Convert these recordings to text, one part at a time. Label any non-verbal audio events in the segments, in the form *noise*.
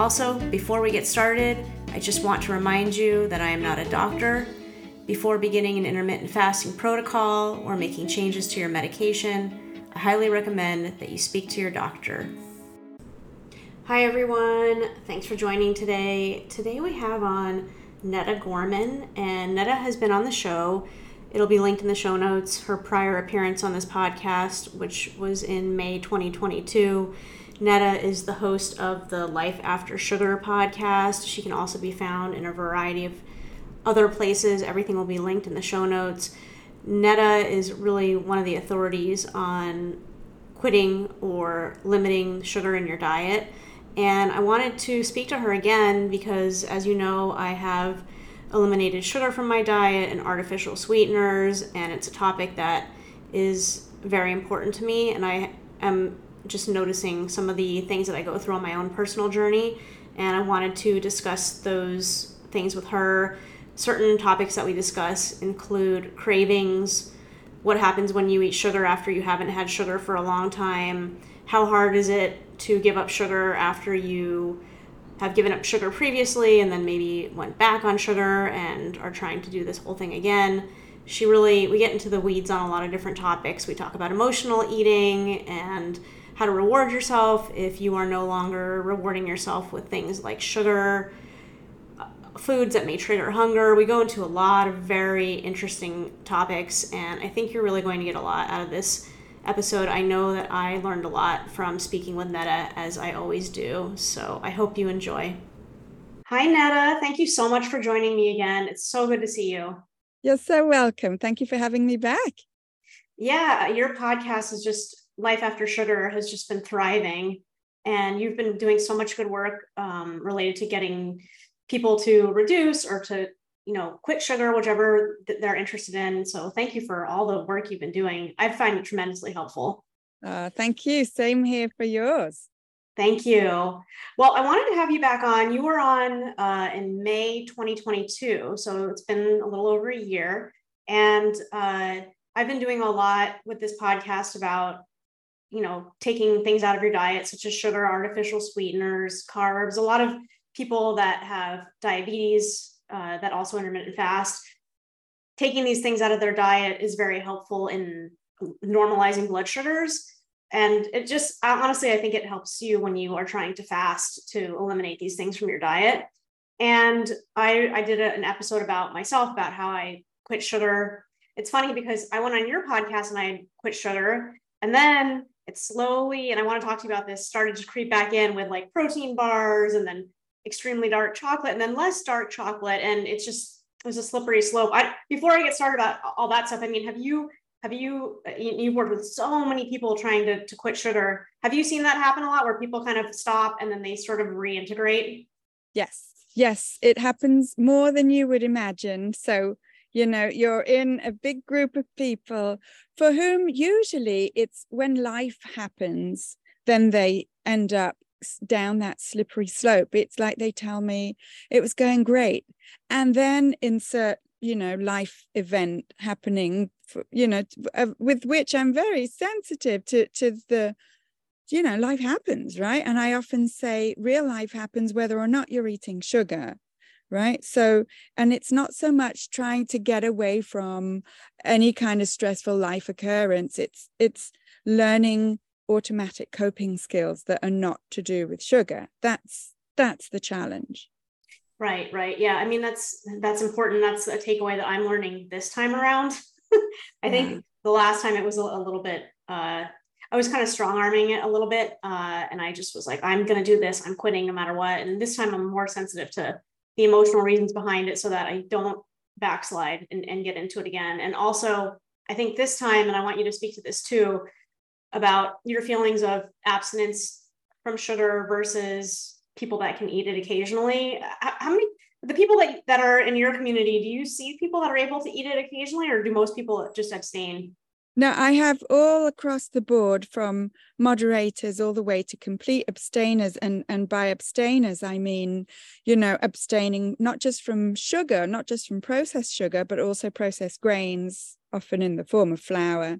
Also, before we get started, I just want to remind you that I am not a doctor. Before beginning an intermittent fasting protocol or making changes to your medication, I highly recommend that you speak to your doctor. Hi, everyone. Thanks for joining today. Today we have on Netta Gorman, and Netta has been on the show. It'll be linked in the show notes. Her prior appearance on this podcast, which was in May 2022 Netta is the host of the Life After Sugar podcast. She can also be found in a variety of other places. Everything will be linked in the show notes. Netta is really one of the authorities on quitting or limiting sugar in your diet. And I wanted to speak to her again because, as you know, I have eliminated sugar from my diet and artificial sweeteners, and it's a topic that is very important to me. And I am just noticing some of the things that I go through on my own personal journey. And I wanted to discuss those things with her. Certain topics that we discuss include cravings, what happens when you eat sugar after you haven't had sugar for a long time, how hard is it to give up sugar after you have given up sugar previously and then maybe went back on sugar and are trying to do this whole thing again. She really, we get into the weeds on a lot of different topics. We talk about emotional eating and how to reward yourself if you are no longer rewarding yourself with things like sugar, uh, foods that may trigger hunger. We go into a lot of very interesting topics, and I think you're really going to get a lot out of this episode. I know that I learned a lot from speaking with Netta, as I always do, so I hope you enjoy. Hi, Netta. Thank you so much for joining me again. It's so good to see you. You're so welcome. Thank you for having me back. Yeah, your podcast is just Life After Sugar has just been thriving. And you've been doing so much good work um, related to getting people to reduce or to, you know, quit sugar, whichever they're interested in. So thank you for all the work you've been doing. I find it tremendously helpful. Uh, thank you. Same here for yours. Thank you. Well, I wanted to have you back on. You were on uh, in May 2022, so it's been a little over a year. And uh, I've been doing a lot with this podcast about you know, taking things out of your diet, such as sugar, artificial sweeteners, carbs. A lot of people that have diabetes uh, that also intermittent fast, taking these things out of their diet is very helpful in normalizing blood sugars. And it just honestly, I think it helps you when you are trying to fast to eliminate these things from your diet. And I, I did a, an episode about myself about how I quit sugar. It's funny because I went on your podcast and I quit sugar. And then it slowly, and I want to talk to you about this, started to creep back in with like protein bars and then extremely dark chocolate and then less dark chocolate. And it's just, it was a slippery slope. I, before I get started about all that stuff, I mean, have you, have uh, you, you've worked with so many people trying to, to quit sugar. Have you seen that happen a lot where people kind of stop and then they sort of reintegrate? Yes. Yes. It happens more than you would imagine. So, you know you're in a big group of people for whom usually it's when life happens then they end up down that slippery slope. It's like they tell me it was going great. And then insert you know life event happening for, you know uh, with which i'm very sensitive to to the you know life happens right? And i often say real life happens whether or not you're eating sugar right so and it's not so much trying to get away from any kind of stressful life occurrence it's it's learning automatic coping skills that are not to do with sugar that's that's the challenge right right yeah i mean that's that's important that's a takeaway that i'm learning this time around *laughs* i yeah. think the last time it was a, a little bit uh I was kind of strong arming it a little bit. Uh, and I just was like, I'm going to do this. I'm quitting no matter what. And this time I'm more sensitive to the emotional reasons behind it so that I don't backslide and, and get into it again. And also, I think this time, and I want you to speak to this too, about your feelings of abstinence from sugar versus people that can eat it occasionally. How, how many the people that, that are in your community, do you see people that are able to eat it occasionally, or do most people just abstain? No, I have all across the board from moderators all the way to complete abstainers. And, and by abstainers, I mean, you know, abstaining not just from sugar, not just from processed sugar, but also processed grains, often in the form of flour,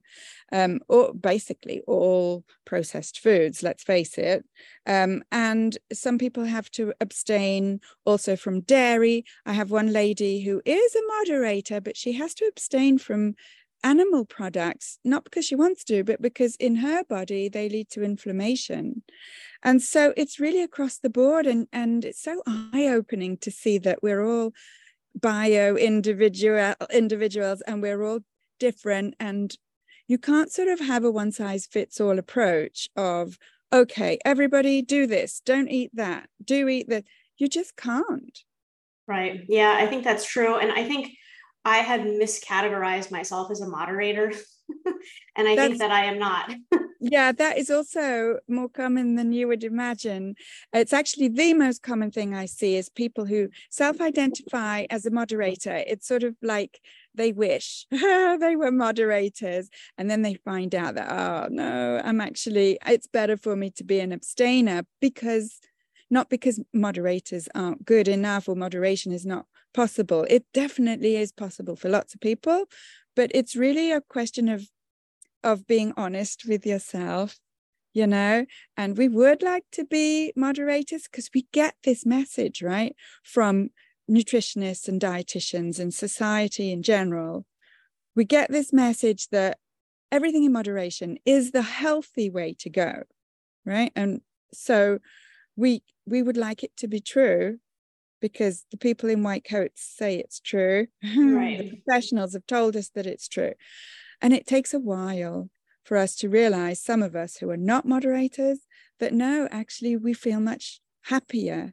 um, or basically all processed foods, let's face it. Um, and some people have to abstain also from dairy. I have one lady who is a moderator, but she has to abstain from animal products, not because she wants to, but because in her body they lead to inflammation. And so it's really across the board. And, and it's so eye opening to see that we're all bio individual individuals and we're all different and you can't sort of have a one size fits all approach of okay everybody do this don't eat that do eat that you just can't right yeah i think that's true and i think i had miscategorized myself as a moderator *laughs* and i that's, think that i am not. *laughs* Yeah that is also more common than you would imagine. It's actually the most common thing i see is people who self-identify as a moderator. It's sort of like they wish *laughs* they were moderators and then they find out that oh no i'm actually it's better for me to be an abstainer because not because moderators aren't good enough or moderation is not possible. It definitely is possible for lots of people but it's really a question of of being honest with yourself you know? And we would like to be moderators because we get this message right from nutritionists and dietitians and society in general, we get this message that everything in moderation is the healthy way to go, right? And so we we would like it to be true because the people in white coats say it's true. *laughs* Right. the professionals have told us that it's true. And it takes a while for us to realize, some of us who are not moderators, that no, actually, we feel much happier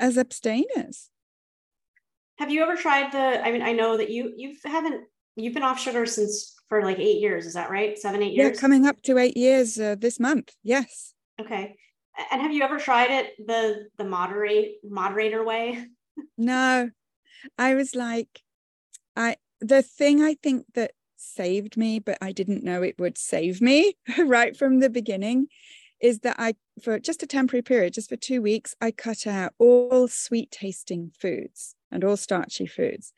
as abstainers. Have you ever tried the? I mean, I know that you you haven't you've been off sugar since for like eight years. Is that right? Seven, eight years. Yeah, coming up to eight years uh, this month. Yes. Okay. And have you ever tried it the the moderate moderator way? no, I was like, I the thing I think that saved me, but I didn't know it would save me *laughs* right from the beginning, is that I for just a temporary period, just for two weeks, I cut out all sweet tasting foods and all starchy foods.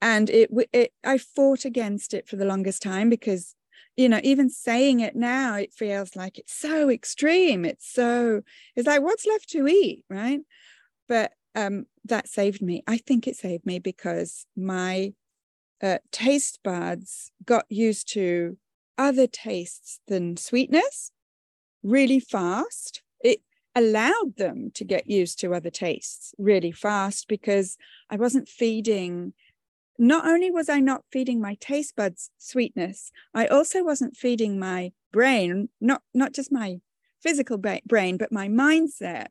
And it, it, I fought against it for the longest time because, you know, even saying it now, it feels like it's so extreme. It's so, it's like, what's left to eat, right? But um, that saved me. I think it saved me because my uh, taste buds got used to other tastes than sweetness really fast. It allowed them to get used to other tastes really fast because I wasn't feeding. Not only was I not feeding my taste buds sweetness, I also wasn't feeding my brain, not, not just my physical brain, but my mindset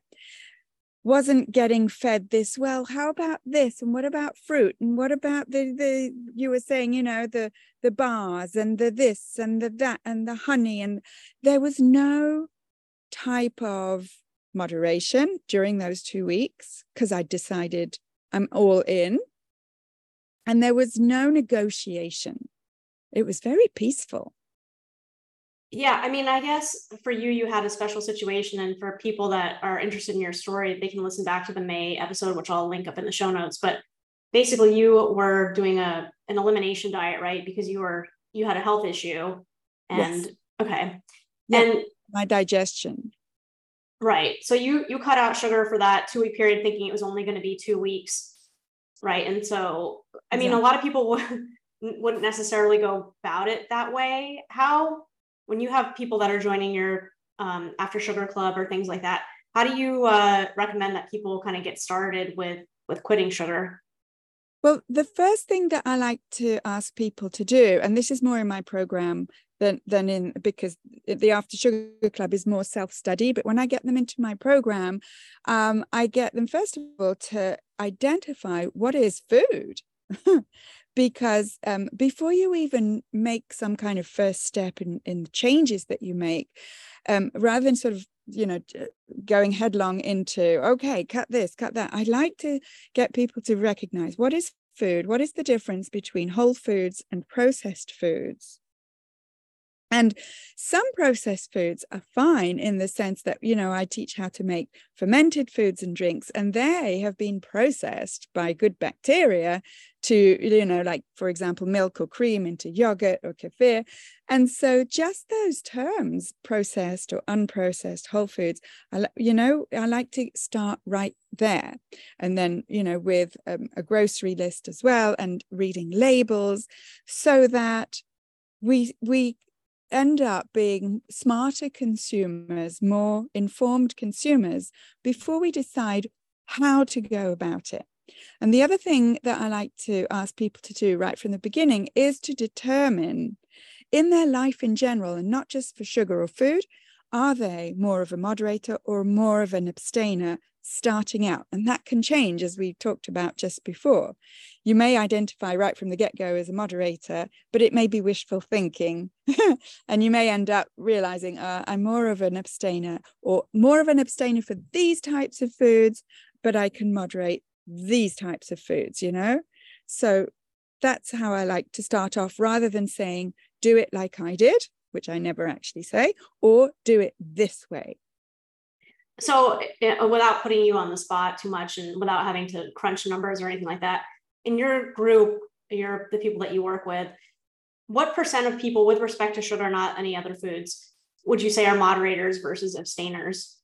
wasn't getting fed this well how about this? And what about fruit? And what about the the you were saying you know the the bars and the this and the that and the honey? And there was no type of moderation during those two weeks because I decided I'm all in. And there was no negotiation. It was very peaceful. Yeah, I mean, I guess for you, you had a special situation. And for people that are interested in your story, they can listen back to the May episode, which I'll link up in the show notes. But basically, you were doing a an elimination diet, right? Because you were you had a health issue. And yes. okay. Yeah, and my digestion. Right. So you you cut out sugar for that two week period, thinking it was only going to be two weeks, right? And so, I mean, a lot of people would, *laughs* wouldn't necessarily go about it that way. How, when you have people that are joining your um, after sugar club or things like that, how do you uh, recommend that people kind of get started with with quitting sugar? Well, the first thing that I like to ask people to do, and this is more in my program than than in because the After Sugar Club is more self study. But when I get them into my program, um, I get them first of all to identify what is food. *laughs* because um, before you even make some kind of first step in, in the changes that you make, um, rather than sort of you know going headlong into okay cut this cut that i like to get people to recognize what is food what is the difference between whole foods and processed foods and some processed foods are fine in the sense that, you know, I teach how to make fermented foods and drinks, and they have been processed by good bacteria to, you know, like, for example, milk or cream into yogurt or kefir. And so just those terms, processed or unprocessed whole foods, I, you know, I like to start right there. And then, you know, with um, a grocery list as well and reading labels so that we we end up being smarter consumers, more informed consumers before we decide how to go about it. And the other thing that I like to ask people to do right from the beginning is to determine in their life in general, and not just for sugar or food, are they more of a moderator or more of an abstainer starting out. And that can change, as we talked about just before. You may identify right from the get go as a moderator, but it may be wishful thinking. *laughs* and you may end up realizing uh, I'm more of an abstainer or more of an abstainer for these types of foods, but I can moderate these types of foods, you know? So that's how I like to start off rather than saying, do it like I did, which I never actually say, or do it this way so uh, without putting you on the spot too much and without having to crunch numbers or anything like that in your group your the people that you work with what percent of people with respect to sugar not any other foods would you say are moderators versus abstainers?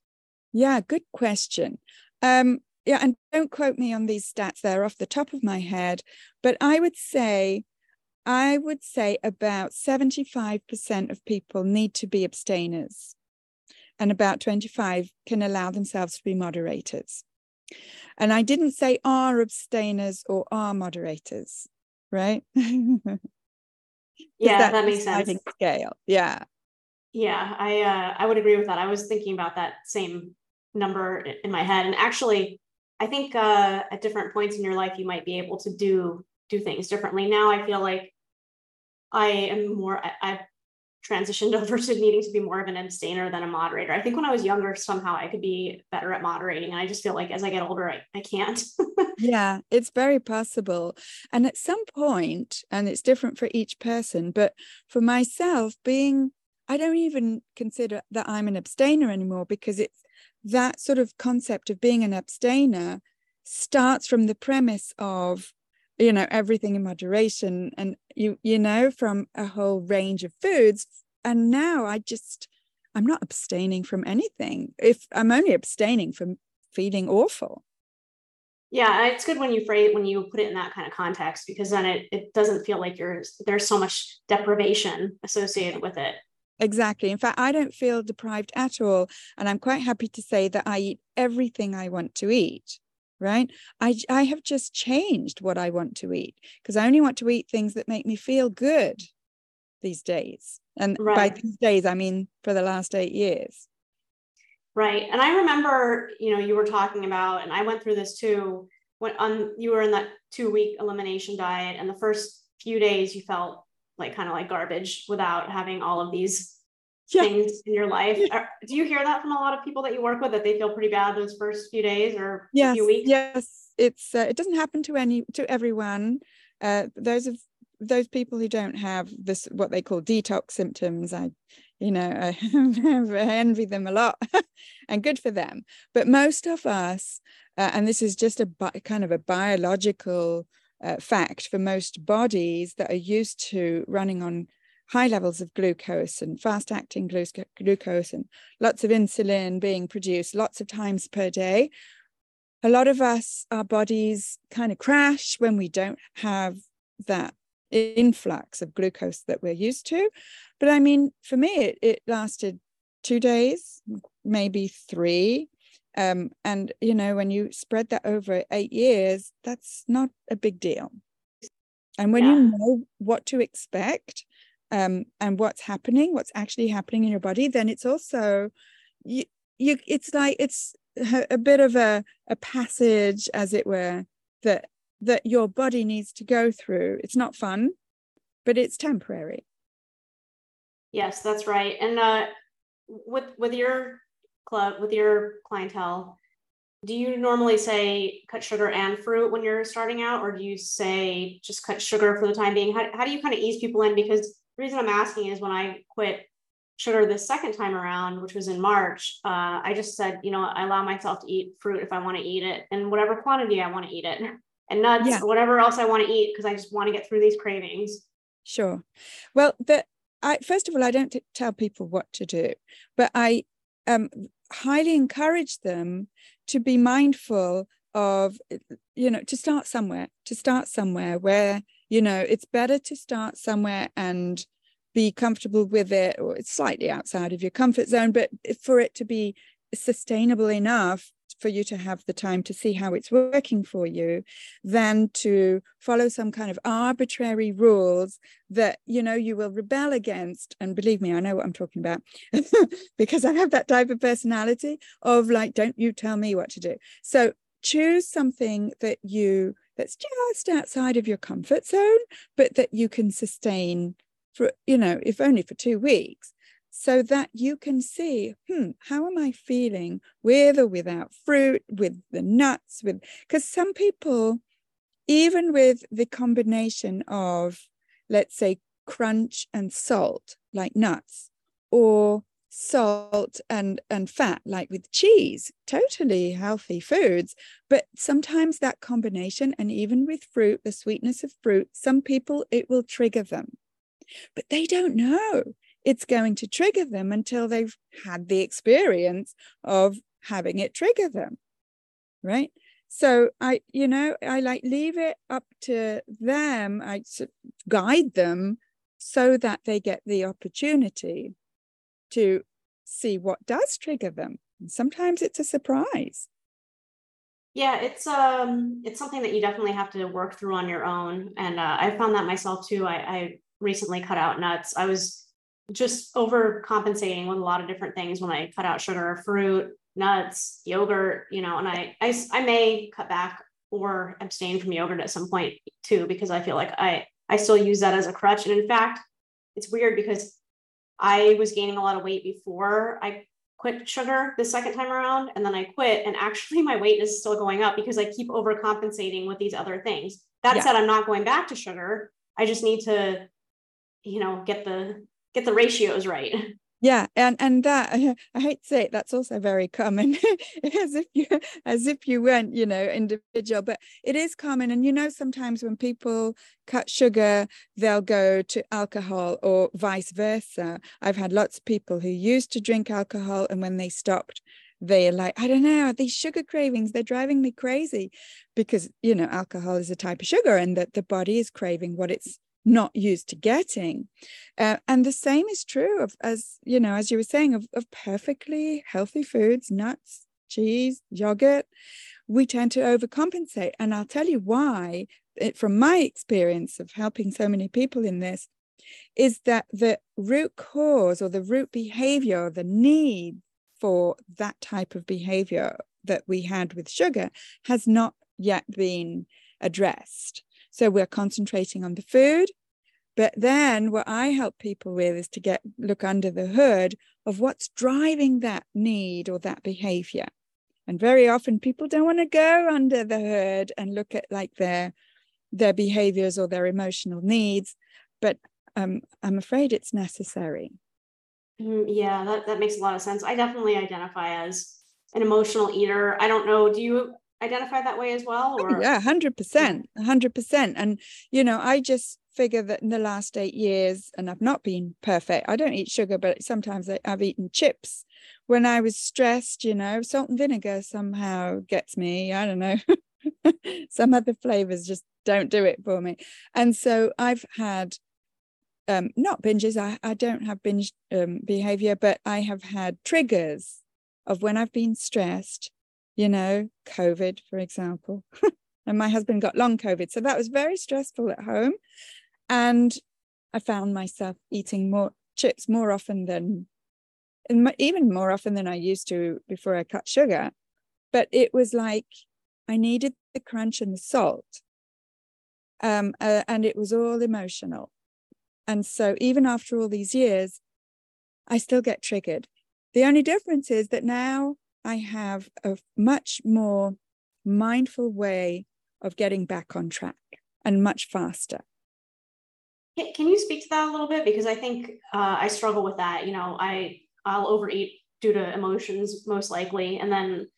Yeah good question. Um yeah and don't quote me on these stats they're off the top of my head but i would say i would say about 75% of people need to be abstainers and about 25 can allow themselves to be moderators. And I didn't say are abstainers or are moderators, right? *laughs* yeah, that makes sense. Scale. Yeah. Yeah, I uh, I would agree with that. I was thinking about that same number in my head, and actually, I think uh, at different points in your life, you might be able to do do things differently. Now, I feel like I am more. I, I've transitioned *laughs* over to needing to be more of an abstainer than a moderator. I think when I was younger, somehow I could be better at moderating. And I just feel like as I get older, I, I can't. *laughs* yeah, it's very possible. And at some point, and it's different for each person, but for myself, being, I don't even consider that I'm an abstainer anymore because it's that sort of concept of being an abstainer starts from the premise of you know everything in moderation and you you know from a whole range of foods and now i just i'm not abstaining from anything. If i'm only abstaining from feeling awful. Yeah it's good when you phrase when you put it in that kind of context because then it, it doesn't feel like you're there's so much deprivation associated with it. Exactly. In fact i don't feel deprived at all and i'm quite happy to say that i eat everything i want to eat right i i have just changed what i want to eat because i only want to eat things that make me feel good these days and right. by these days i mean for the last 8 years right and i remember you know you were talking about and i went through this too when on you were in that 2 week elimination diet and the first few days you felt like kind of like garbage without having all of these yeah. things in your life. Are, do you hear that from a lot of people that you work with that they feel pretty bad those first few days or yes, few weeks? Yes, it's uh, it doesn't happen to any to everyone. Uh, those of those people who don't have this what they call detox symptoms, I you know I, *laughs* I envy them a lot, *laughs* and good for them. But most of us, uh, and this is just a bi- kind of a biological uh, fact for most bodies that are used to running on high levels of glucose and fast acting glucose and lots of insulin being produced lots of times per day. A lot of us, our bodies kind of crash when we don't have that influx of glucose that we're used to. But I mean, for me, it, it lasted two days, maybe three. Um, and, you know, when you spread that over eight years, that's not a big deal. And when yeah. you know what to expect, um, and what's happening, what's actually happening in your body, then it's also you, you it's like it's a bit of a, a passage, as it were, that that your body needs to go through. It's not fun, but it's temporary. Yes, that's right. And uh, with with your club, with your clientele, do you normally say cut sugar and fruit when you're starting out, or do you say just cut sugar for the time being? How, how do you kind of ease people in? Because reason I'm asking is when I quit sugar the second time around, which was in March, uh, I just said, you know, I allow myself to eat fruit if I want to eat it and whatever quantity I want to eat it *laughs* and nuts yeah. whatever else I want to eat because I just want to get through these cravings. Sure. Well, the I first of all, I don't t- tell people what to do, but I um, highly encourage them to be mindful of, you know, to start somewhere, to start somewhere where, you know, it's better to start somewhere and be comfortable with it, or it's slightly outside of your comfort zone, but for it to be sustainable enough for you to have the time to see how it's working for you than to follow some kind of arbitrary rules that you know you will rebel against. And believe me i know what i'm talking about *laughs* because i have that type of personality of like don't you tell me what to do. So choose something that you that's just outside of your comfort zone but that you can sustain for you know if only for 2 weeks so that you can see, hmm, how am I feeling with or without fruit, with the nuts, with because some people, even with the combination of, let's say, crunch and salt, like nuts, or salt and and fat like with cheese totally healthy foods. But sometimes that combination and even with fruit the sweetness of fruit some people it will trigger them. But they don't know it's going to trigger them until they've had the experience of having it trigger them right? So i you know i like leave it up to them i guide them so that they get the opportunity to see what does trigger them. Sometimes it's a surprise. Yeah it's um it's something that you definitely have to work through on your own. And uh, i found that myself too. I, I recently cut out nuts. I was just overcompensating with a lot of different things when I cut out sugar, or fruit, nuts, yogurt, you know, and I, I, I may cut back or abstain from yogurt at some point too, because I feel like I, I still use that as a crutch. And in fact, it's weird because I was gaining a lot of weight before I quit sugar the second time around. And then I quit. And actually, my weight is still going up because I keep overcompensating with these other things. That yeah. said, I'm not going back to sugar. I just need to, you know, get the get the ratios right *laughs* yeah and and that i hate to say it that's also very common *laughs* as if you as if you weren't you know individual but it is common and you know sometimes when people cut sugar they'll go to alcohol or vice versa. I've had lots of people who used to drink alcohol and when they stopped they're like i don't know these sugar cravings they're driving me crazy because you know alcohol is a type of sugar and that the body is craving what it's not used to getting. Uh, and the same is true of as you know, as you were saying, of, of perfectly healthy foods, nuts, cheese, yogurt. We tend to overcompensate. And I'll tell you why, it, from my experience of helping so many people in this, is that the root cause or the root behavior, the need for that type of behavior that we had with sugar has not yet been addressed. So we're concentrating on the food. But then what I help people with is to get look under the hood of what's driving that need or that behavior. And very often people don't want to go under the hood and look at like their their behaviors or their emotional needs. But um, I'm afraid it's necessary. Mm, yeah, that, that makes a lot of sense. I definitely identify as an emotional eater. I don't know. Do you identify that way as well? Oh, or? yeah, 100%. 100%. And, you know, I just figure that in the last eight years, and I've not been perfect, I don't eat sugar, but sometimes I, I've eaten chips. When I was stressed, you know, salt and vinegar somehow gets me. I don't know. *laughs* Some other flavors just don't do it for me. And so I've had um, not binges, I, I don't have binge um, behavior, but I have had triggers of when I've been stressed you know, COVID, for example. *laughs* and my husband got long COVID. So that was very stressful at home. And I found myself eating more chips more often than, even more often than I used to before I cut sugar. But it was like I needed the crunch and the salt. um, uh, and it was all emotional. And so, even after all these years, I still get triggered. The only difference is that now I have a much more mindful way of getting back on track and much faster. Can you speak to that a little bit? Because I think uh, I struggle with that. You know, I I'll overeat due to emotions most likely, and then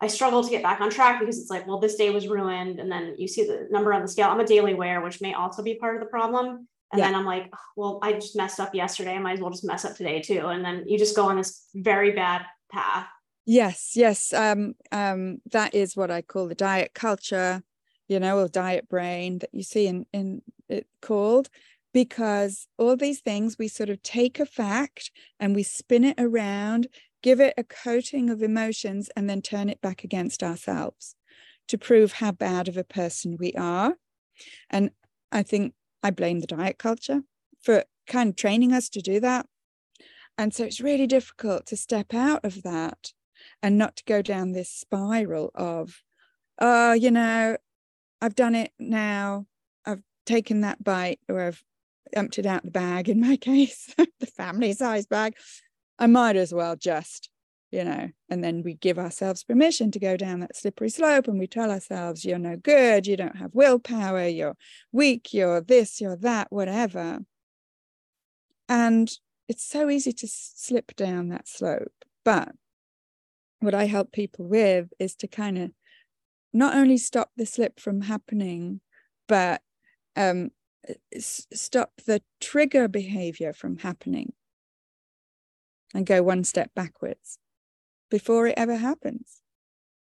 I struggle to get back on track because it's like, well, this day was ruined, and then you see the number on the scale. I'm a daily wear, which may also be part of the problem. And yeah. then I'm like, well, I just messed up yesterday. I might as well just mess up today too. And then you just go on this very bad path. Yes, yes. Um, um, that is what I call the diet culture, you know, or diet brain that you see in in it called, because all these things we sort of take a fact and we spin it around, give it a coating of emotions, and then turn it back against ourselves to prove how bad of a person we are. And I think I blame the diet culture for kind of training us to do that. And so it's really difficult to step out of that and not to go down this spiral of, oh, you know, I've done it now. I've taken that bite or I've emptied out the bag in my *laughs* case, the family size bag. I might as well just you know, and then we give ourselves permission to go down that slippery slope and we tell ourselves, you're no good, you don't have willpower, you're weak, you're this, you're that, whatever. And it's so easy to slip down that slope. But what I help people with is to kind of not only stop the slip from happening, but um, stop the trigger behavior from happening and go one step backwards before it ever happens.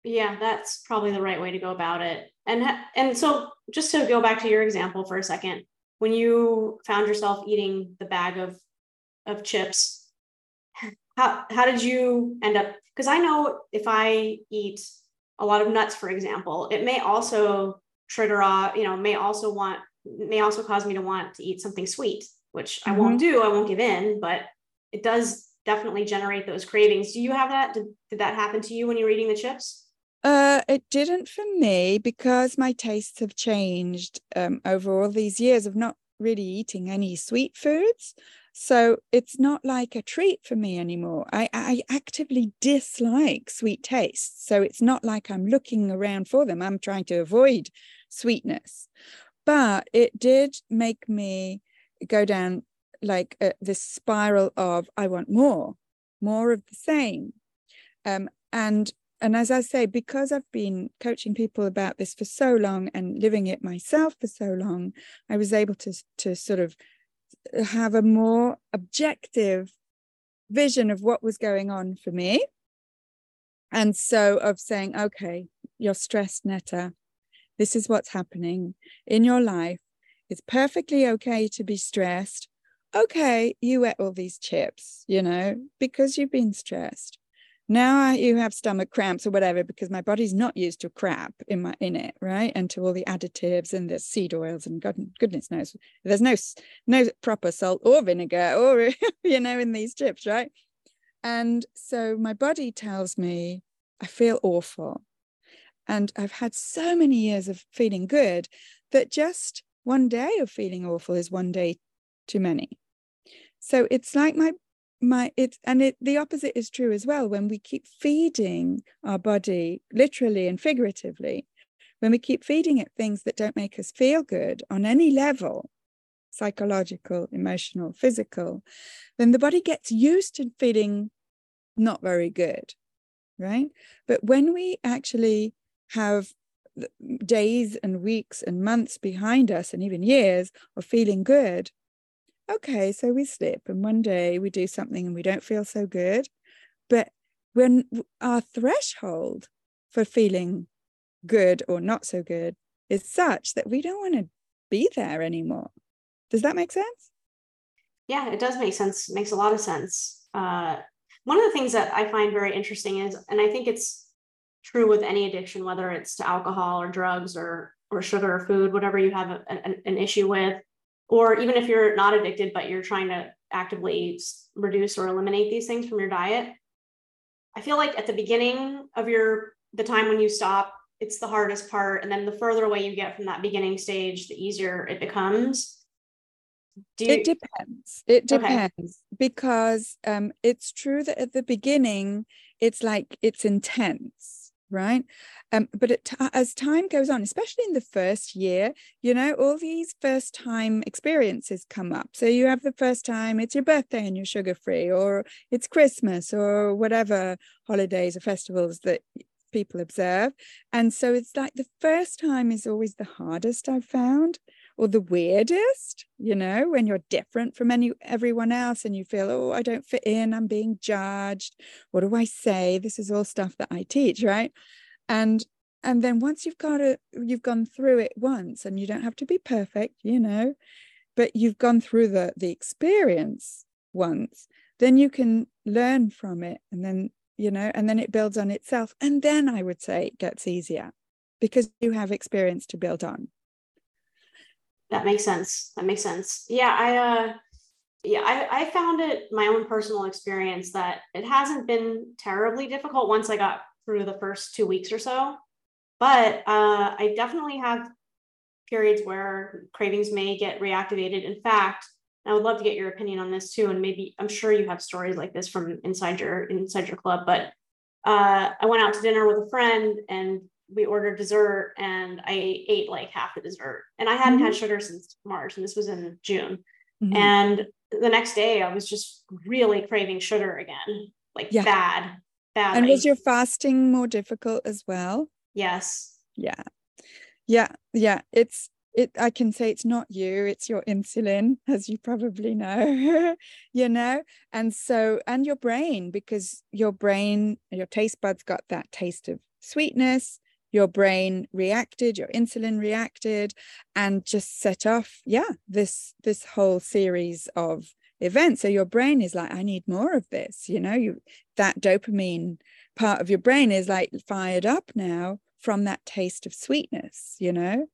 Yeah, that's probably the right way to go about it. And and so just to go back to your example for a second, when you found yourself eating the bag of of chips, how how did you end up because I know if I eat a lot of nuts for example, it may also trigger off, you know, may also want may also cause me to want to eat something sweet, which mm-hmm. I won't do, I won't give in, but it does definitely generate those cravings. Do you have that? Did, did that happen to you when you were eating the chips? Uh, it didn't for me because my tastes have changed um, over all these years of not really eating any sweet foods. So it's not like a treat for me anymore. I, I actively dislike sweet tastes. So it's not like I'm looking around for them. I'm trying to avoid sweetness. But it did make me go down like uh, this spiral of I want more, more of the same. Um, and and as I say, because I've been coaching people about this for so long and living it myself for so long, I was able to to sort of have a more objective vision of what was going on for me. And so of saying, okay, you're stressed, Netta. This is what's happening in your life. It's perfectly okay to be stressed okay, you ate all these chips, you know, because you've been stressed. Now you have stomach cramps or whatever because my body's not used to crap in my in it, right? And to all the additives and the seed oils and God, goodness knows there's no no proper salt or vinegar or *laughs* you know in these chips, right? And so my body tells me I feel awful. And I've had so many years of feeling good that just one day of feeling awful is one day too many. So it's like my my it's and it the opposite is true as well. When we keep feeding our body literally and figuratively when we keep feeding it things that don't make us feel good on any level psychological emotional physical then the body gets used to feeling not very good right? But when we actually have days and weeks and months behind us and even years of feeling good okay, so we slip and one day we do something and we don't feel so good. But when our threshold for feeling good or not so good is such that we don't want to be there anymore. Does that make sense? Yeah, it does make sense. It makes a lot of sense. Uh, one of the things that I find very interesting is, and I think it's true with any addiction, whether it's to alcohol or drugs or or sugar or food, whatever you have a, an, an issue with, or even if you're not addicted but you're trying to actively reduce or eliminate these things from your diet i feel like at the beginning of your the time when you stop it's the hardest part. And then the further away you get from that beginning stage, the easier it becomes. You... it depends. It depends okay. because um, it's true that at the beginning, it's like it's intense, right? Um, but it, as time goes on, especially in the first year, you know, all these first time experiences come up. So you have the first time it's your birthday and you're sugar free, or it's Christmas, or whatever holidays or festivals that people observe. And so it's like the first time is always the hardest I've found or the weirdest, you know, when you're different from any everyone else and you feel, oh, I don't fit in, I'm being judged. What do I say? This is all stuff that I teach, right? And and then once you've got it, you've gone through it once and you don't have to be perfect, you know, but you've gone through the the experience once, then you can learn from it and then, you know, and then it builds on itself. And then I would say it gets easier because you have experience to build on. That makes sense. That makes sense. Yeah, I uh yeah, I, I found it my own personal experience that it hasn't been terribly difficult once I got through the first two weeks or so. But uh, I definitely have periods where cravings may get reactivated. In fact, I would love to get your opinion on this too. And maybe I'm sure you have stories like this from inside your inside your club. But uh, I went out to dinner with a friend and we ordered dessert and I ate like half the dessert. And I hadn't mm-hmm. had sugar since March, and this was in June. Mm-hmm. And the next day I was just really craving sugar again, like yeah. bad, bad. And was your fasting more difficult as well? Yes. Yeah. Yeah. Yeah. It's it I can say it's not you, it's your insulin, as you probably know, *laughs* you know, and so and your brain, because your brain, your taste buds got that taste of sweetness your brain reacted your insulin reacted and just set off yeah this this whole series of events. So your brain is like i need more of this you know? You that dopamine part of your brain is like fired up now from that taste of sweetness you know?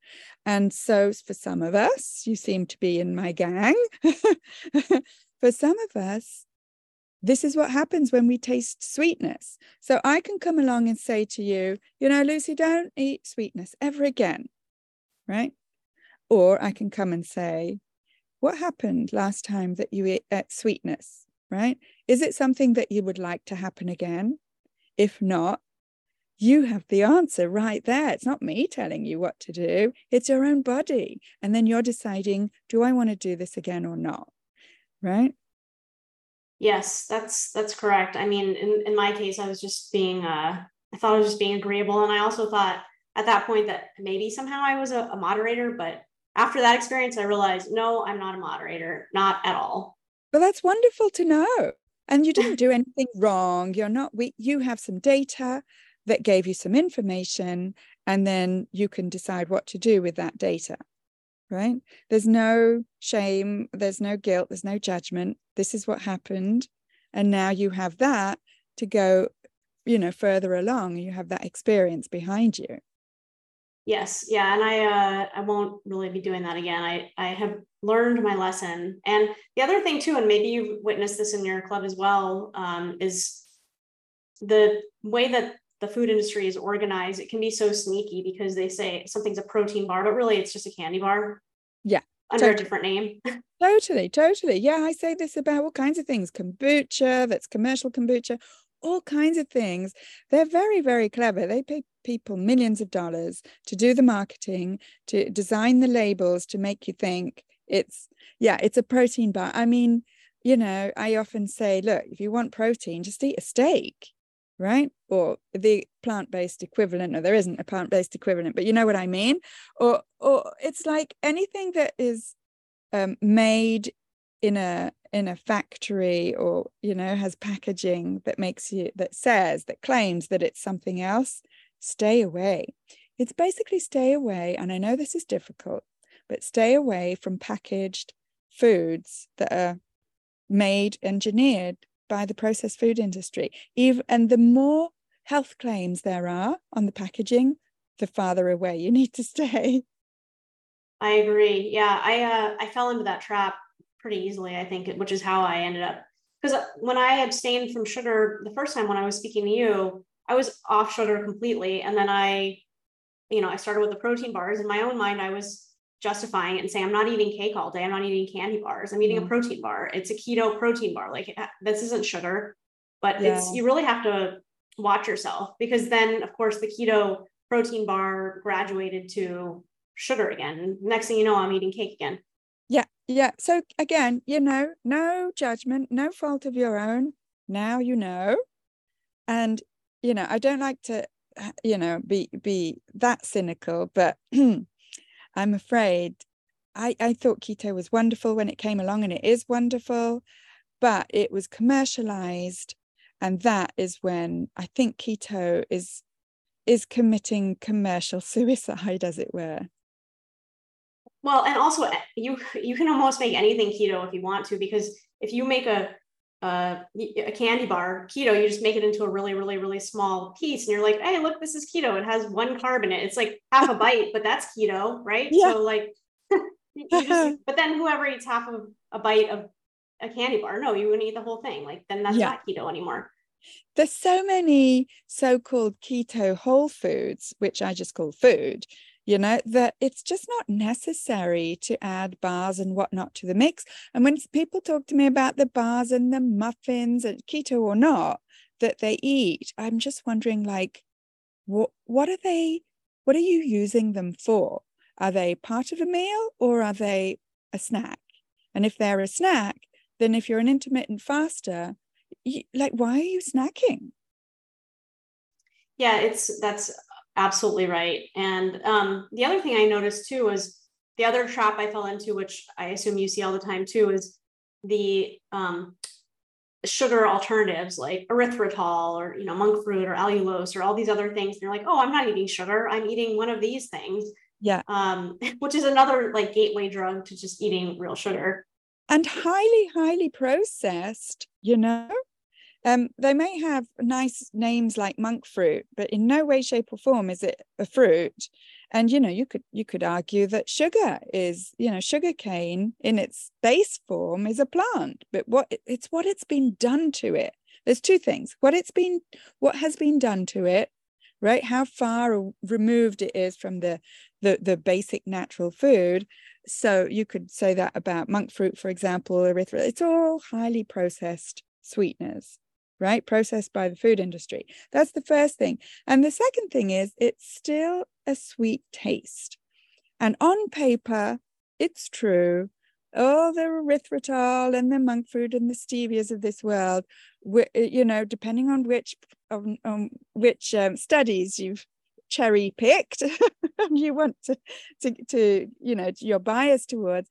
And so for some of us you seem to be in my gang. *laughs* For some of us this is what happens when we taste sweetness. So I can come along and say to you, you know, Lucy, don't eat sweetness ever again. Right. Or I can come and say, what happened last time that you ate sweetness? Right. Is it something that you would like to happen again? If not, you have the answer right there. It's not me telling you what to do, it's your own body. And then you're deciding, do I want to do this again or not? Right. Yes, that's that's correct. I mean, in, in my case, I was just being uh I thought I was just being agreeable. And I also thought at that point that maybe somehow I was a, a moderator, but after that experience, I realized no, I'm not a moderator, not at all. Well, that's wonderful to know. And you didn't *laughs* do anything wrong. You're not we you have some data that gave you some information, and then you can decide what to do with that data right? There's no shame, there's no guilt, there's no judgment. This is what happened. And now you have that to go, you know, further along. You have that experience behind you. Yes, yeah, and I uh, I won't really be doing that again. I I have learned my lesson. And the other thing too, and maybe you've witnessed this in your club as well, um, is the way that the food industry is organized, it can be so sneaky because they say something's a protein bar, but really it's just a candy bar. Yeah. Under totally. a different name. *laughs* totally, totally. Yeah, I say this about all kinds of things. Kombucha, that's commercial kombucha, all kinds of things. They're very, very clever. They pay people millions of dollars to do the marketing, to design the labels, to make you think it's, yeah, it's a protein bar. I mean, you know, I often say, look, if you want protein, just eat a steak right? Or the plant-based equivalent, or there isn't a plant-based equivalent, but you know what I mean? Or or it's like anything that is um, made in a in a factory or you know has packaging that makes you that says that claims that it's something else stay away it's basically stay away and i know this is difficult but stay away from packaged foods that are made engineered by the processed food industry. Even, and the more health claims there are on the packaging, the farther away you need to stay. I agree. Yeah, I uh, I fell into that trap pretty easily. I think, which is how I ended up. Because uh, when I abstained from sugar the first time when I was speaking to you, I was off sugar completely, and then I you know, I started with the protein bars. In my own mind, I was justifying it and saying, I'm not eating cake all day. I'm not eating candy bars. I'm eating mm. a protein bar. It's a keto protein bar. Like this isn't sugar, but yeah. it's, you really have to watch yourself because then, of course, the keto protein bar graduated to sugar again. Next thing you know, I'm eating cake again. Yeah. Yeah. So again, you know, no judgment, no fault of your own. Now you know. And, you know, I don't like to you know be be that cynical but *clears throat* i'm afraid i i thought keto was wonderful when it came along and it is wonderful but it was commercialized. And that is when i think keto is is committing commercial *laughs* suicide as it were. Well and also eh, you you can almost make anything keto if you want to because if you make a uh, a candy bar keto you just make it into a really really really small piece and you're like hey look this is keto it has one carb in it it's like half a bite but that's keto right yeah. so like *laughs* just, but then whoever eats half of a bite of a candy bar no you wouldn't eat the whole thing like then that's yeah. not keto anymore there's so many so-called keto whole foods which i just call food you know that it's just not necessary to add bars and whatnot to the mix. And when people talk to me about the bars and the muffins and keto or not that they eat i'm just wondering like what what are they what are you using them for? Are they part of a meal or are they a snack? And if they're a snack then if you're an intermittent faster you, like why are you snacking? Yeah it's that's absolutely right. And um, the other thing I noticed too was the other trap I fell into, which I assume you see all the time too, is the um, sugar alternatives like erythritol or you know monk fruit or allulose or all these other things. And you're like, oh, I'm not eating sugar. I'm eating one of these things. Yeah. Um, *laughs* which is another like gateway drug to just eating real sugar. And highly, highly processed, you know? Um, they may have nice names like monk fruit, but in no way, shape, or form is it a fruit. And you know, you could you could argue that sugar is, you know, sugar cane in its base form is a plant, but what it's what it's been done to it. There's two things: what it's been, what has been done to it, right? How far removed it is from the the, the basic natural food. So you could say that about monk fruit, for example, erythritol. It's all highly processed sweeteners right? Processed by the food industry. That's the first thing. And the second thing is it's still a sweet taste. And on paper, it's true. All the erythritol and the monk fruit and the stevias of this world, you know, depending on which on, on which um, studies you've cherry picked, *laughs* and you want to, to, to, you know, your bias towards,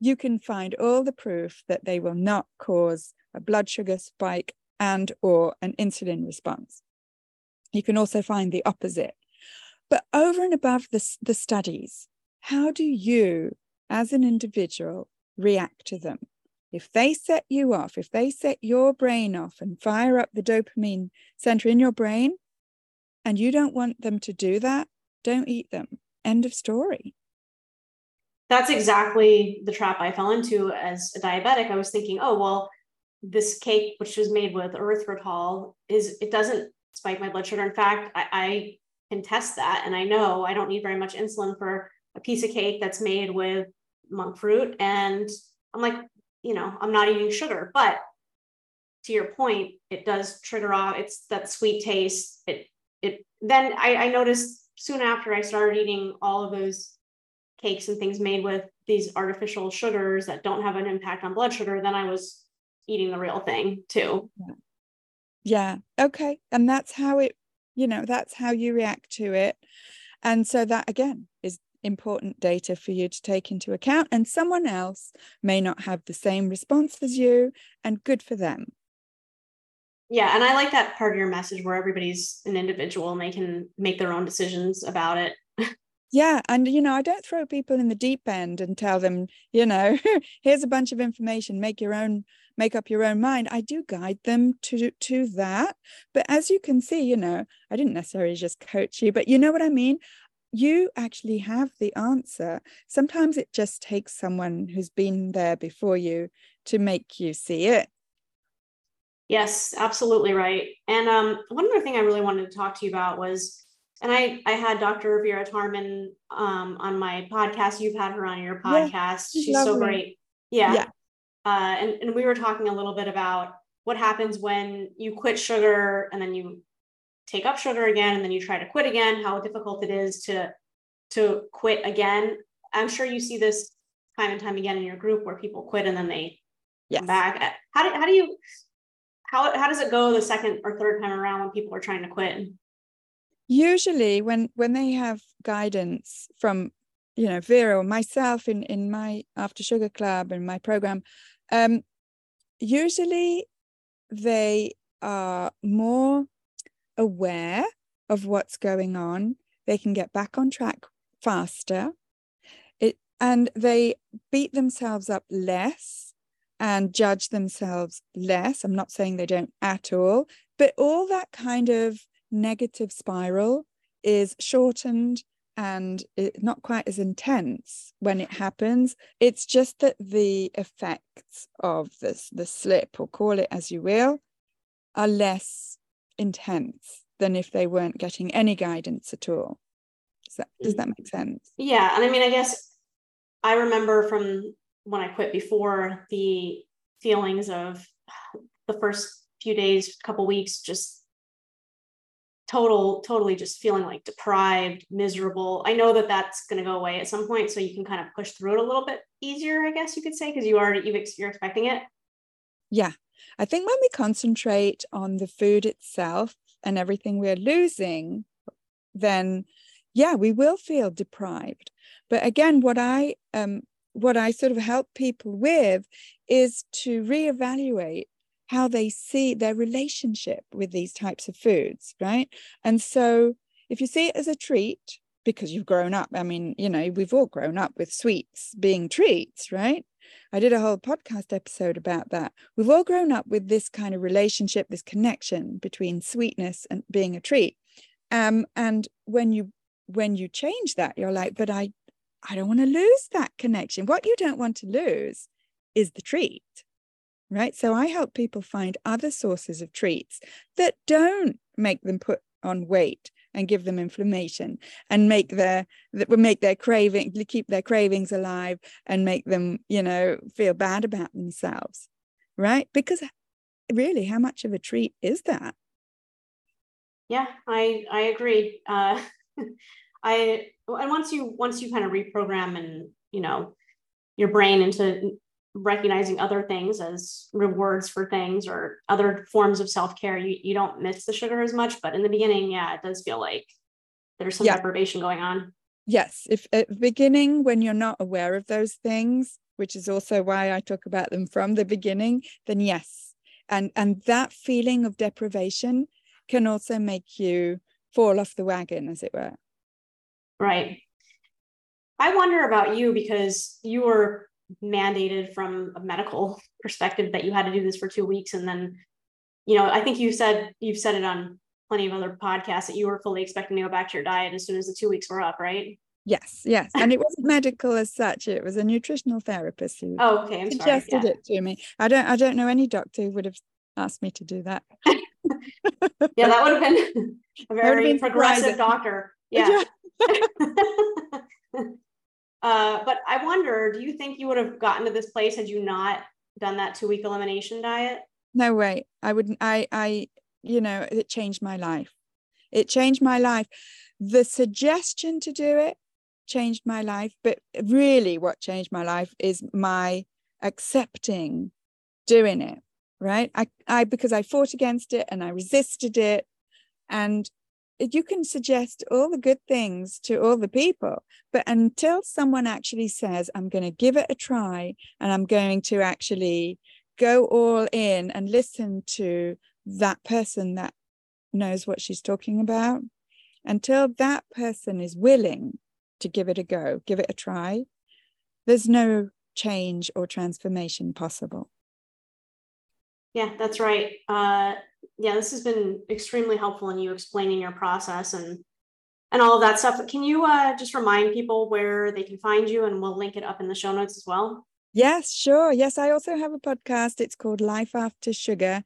you can find all the proof that they will not cause a blood sugar spike and or an insulin response. You can also find the opposite. But over and above the, the studies, how do you as an individual react to them? If they set you off, if they set your brain off and fire up the dopamine center in your brain, and you don't want them to do that, don't eat them. End of story. That's exactly the trap I fell into as a diabetic. I was thinking, oh, well, this cake, which was made with erythritol, is it doesn't spike my blood sugar. In fact, I, I can test that, and I know I don't need very much insulin for a piece of cake that's made with monk fruit. And I'm like, you know, I'm not eating sugar, but to your point, it does trigger off. It's that sweet taste. It it then I, I noticed soon after I started eating all of those cakes and things made with these artificial sugars that don't have an impact on blood sugar, then I was eating the real thing too. Yeah. yeah. Okay. And that's how it, you know, that's how you react to it. And so that again is important data for you to take into account. And someone else may not have the same response as you, and good for them. Yeah. And I like that part of your message where everybody's an individual and they can make their own decisions about it. Yeah. And, you know, I don't throw people in the deep end and tell them, you know, *laughs* here's a bunch of information, make your own make up your own mind i do guide them to to that but as you can see you know i didn't necessarily just coach you but you know what i mean you actually have the answer sometimes it just takes someone who's been there before you to make you see it yes absolutely right and um, one other thing i really wanted to talk to you about was and I I had Dr. Vera Tarman um, on my podcast. You've had her on your podcast. Yeah, she's, so great. Yeah. yeah. Uh, and, and we were talking a little bit about what happens when you quit sugar and then you take up sugar again and then you try to quit again, how difficult it is to to quit again. I'm sure you see this time and time again in your group where people quit and then they yes. come back. How do, how do you how, how does it go the second or third time around when people are trying to quit? Usually when when they have guidance from you know Vera or myself in in my after sugar club and my program um usually they are more aware of what's going on. They can get back on track faster. It and they beat themselves up less and judge themselves less. I'm not saying they don't at all but all that kind of negative spiral is shortened and it, not quite as intense when it happens. It's just that the effects of this, the slip, or call it as you will, are less intense than if they weren't getting any guidance at all. Does that, does that make sense? Yeah. And I mean, I guess I remember from when I quit before the feelings of the first few days, couple weeks, just total totally just feeling like deprived miserable. I know that that's going to go away at some point so you can kind of push through it a little bit easier i guess you could say because you already you you're expecting it. Yeah. I think when we concentrate on the food itself and everything we're losing then yeah we will feel deprived. But again what i um what i sort of help people with is to reevaluate how they see their relationship with these types of foods, right? And so if you see it as a treat, because you've grown up, I mean, you know, we've all grown up with sweets being treats, right? I did a whole podcast episode about that. We've all grown up with this kind of relationship, this connection between sweetness and being a treat. Um, and when you when you change that, you're like, but I I don't want to lose that connection. What you don't want to lose is the treat, right? So I help people find other sources of treats that don't make them put on weight and give them inflammation and make their that will make their craving keep their cravings alive and make them you know feel bad about themselves right? Because really how much of a treat is that? Yeah i i agree. Uh *laughs* i and once you once you kind of reprogram and you know your brain into recognizing other things as rewards for things or other forms of self-care you, you don't miss the sugar as much but in the beginning yeah it does feel like there's some yeah. deprivation going on. Yes if at the beginning when you're not aware of those things which is also why i talk about them from the beginning then yes. And and that feeling of deprivation can also make you fall off the wagon as it were. Right. I wonder about you because you were mandated from a medical perspective that you had to do this for two weeks. And then you know i think you said you've said it on plenty of other podcasts that you were fully expecting to go back to your diet as soon as the two weeks were up right? Yes yes. And it wasn't medical as such. It was a nutritional therapist who oh okay. I'm suggested yeah. it to me. I don't i don't know any doctor who would have asked me to do that. *laughs* Yeah that would have been *laughs* a very been progressive surprising. doctor. *laughs* Yeah. Uh, but I wonder, do you think you would have gotten to this place had you not done that two week elimination diet? No way. I wouldn't. I, I, you know, it changed my life. It changed my life. The suggestion to do it changed my life. But really, what changed my life is my accepting doing it. Right. I, I, because I fought against it and I resisted it. And you can suggest all the good things to all the people, but until someone actually says, I'm going to give it a try and I'm going to actually go all in and listen to that person that knows what she's talking about, until that person is willing to give it a go, give it a try, there's no change or transformation possible. Yeah, that's right. Uh, yeah, this has been extremely helpful in you explaining your process and and all of that stuff. Can you uh, just remind people where they can find you, and we'll link it up in the show notes as well. Yes, sure. Yes, I also have a podcast. It's called Life After Sugar.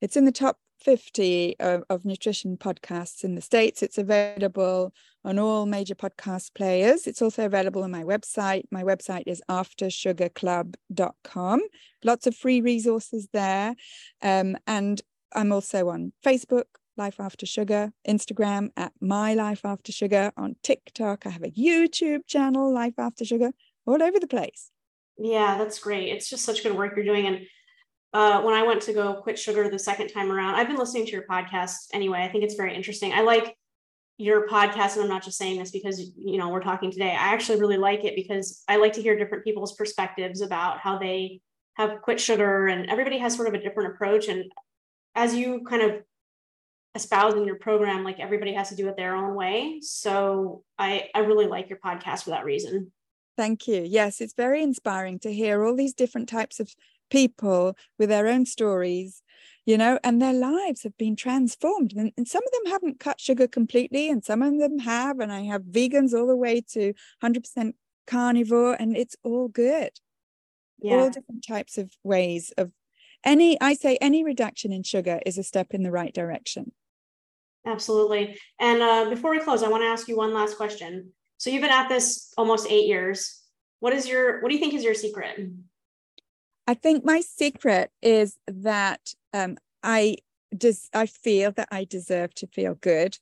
It's in the top 50 of, of, nutrition podcasts in the States. It's available on all major podcast players. It's also available on my website. My website is aftersugarclub.com. Lots of free resources there. Um, and I'm also on Facebook, Life After Sugar, Instagram at My Life After Sugar, on TikTok. I have a YouTube channel, Life After Sugar, all over the place. Yeah, that's great. It's just such good work you're doing. And uh, when I went to go quit sugar the second time around, I've been listening to your podcast anyway. I think it's very interesting. I like your podcast, and I'm not just saying this because you know we're talking today. I actually really like it because I like to hear different people's perspectives about how they have quit sugar, and everybody has sort of a different approach. And as you kind of espouse in your program, like everybody has to do it their own way. So I I really like your podcast for that reason. Thank you. Yes, it's very inspiring to hear all these different types of people with their own stories, you know, and their lives have been transformed. And, and, some of them haven't cut sugar completely, and some of them have. And I have vegans all the way to 100% carnivore, and it's all good. Yeah. All different types of ways of any, I say, any reduction in sugar is a step in the right direction. Absolutely. And uh, before we close, I want to ask you one last question. So you've been at this almost eight years. What is your what do you think is your secret? I think my secret is that um, I just I feel that I deserve to feel good.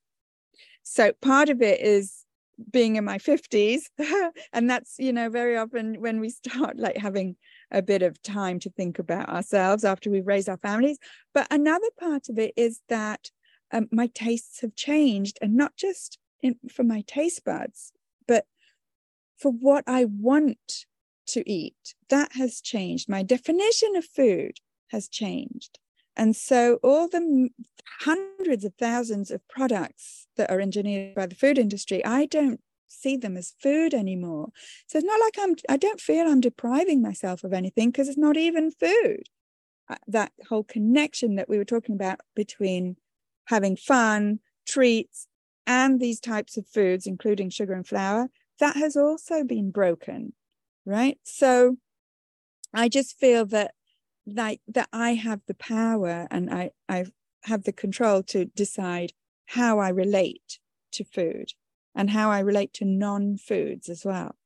So part of it is being in my 50s *laughs* and that's you know very often when we start like having a bit of time to think about ourselves after we've raised our families but another part of it is that um, my tastes have changed and not just in, for my taste buds but for what I want to eat. That has changed. My definition of food has changed. And so all the hundreds of thousands of products that are engineered by the food industry, I don't see them as food anymore. So it's not like I'm, I don't feel I'm depriving myself of anything because it's not even food. Uh, that whole connection that we were talking about between having fun, treats, and these types of foods, including sugar and flour, that has also been broken, right? So I just feel that like that I have the power and I, I have the control to decide how I relate to food and how I relate to non-foods as well.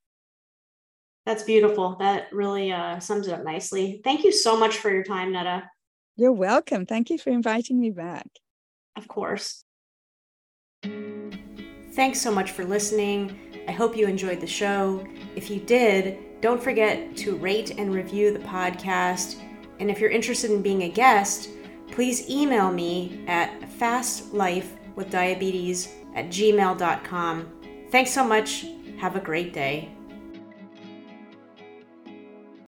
That's beautiful. That really uh, sums it up nicely. Thank you so much for your time, Netta. You're welcome. Thank you for inviting me back. Of course. Thanks so much for listening. I hope you enjoyed the show. If you did, don't forget to rate and review the podcast. And if you're interested in being a guest, please email me at fastlifewithdiabetes at gmail.com. Thanks so much. Have a great day.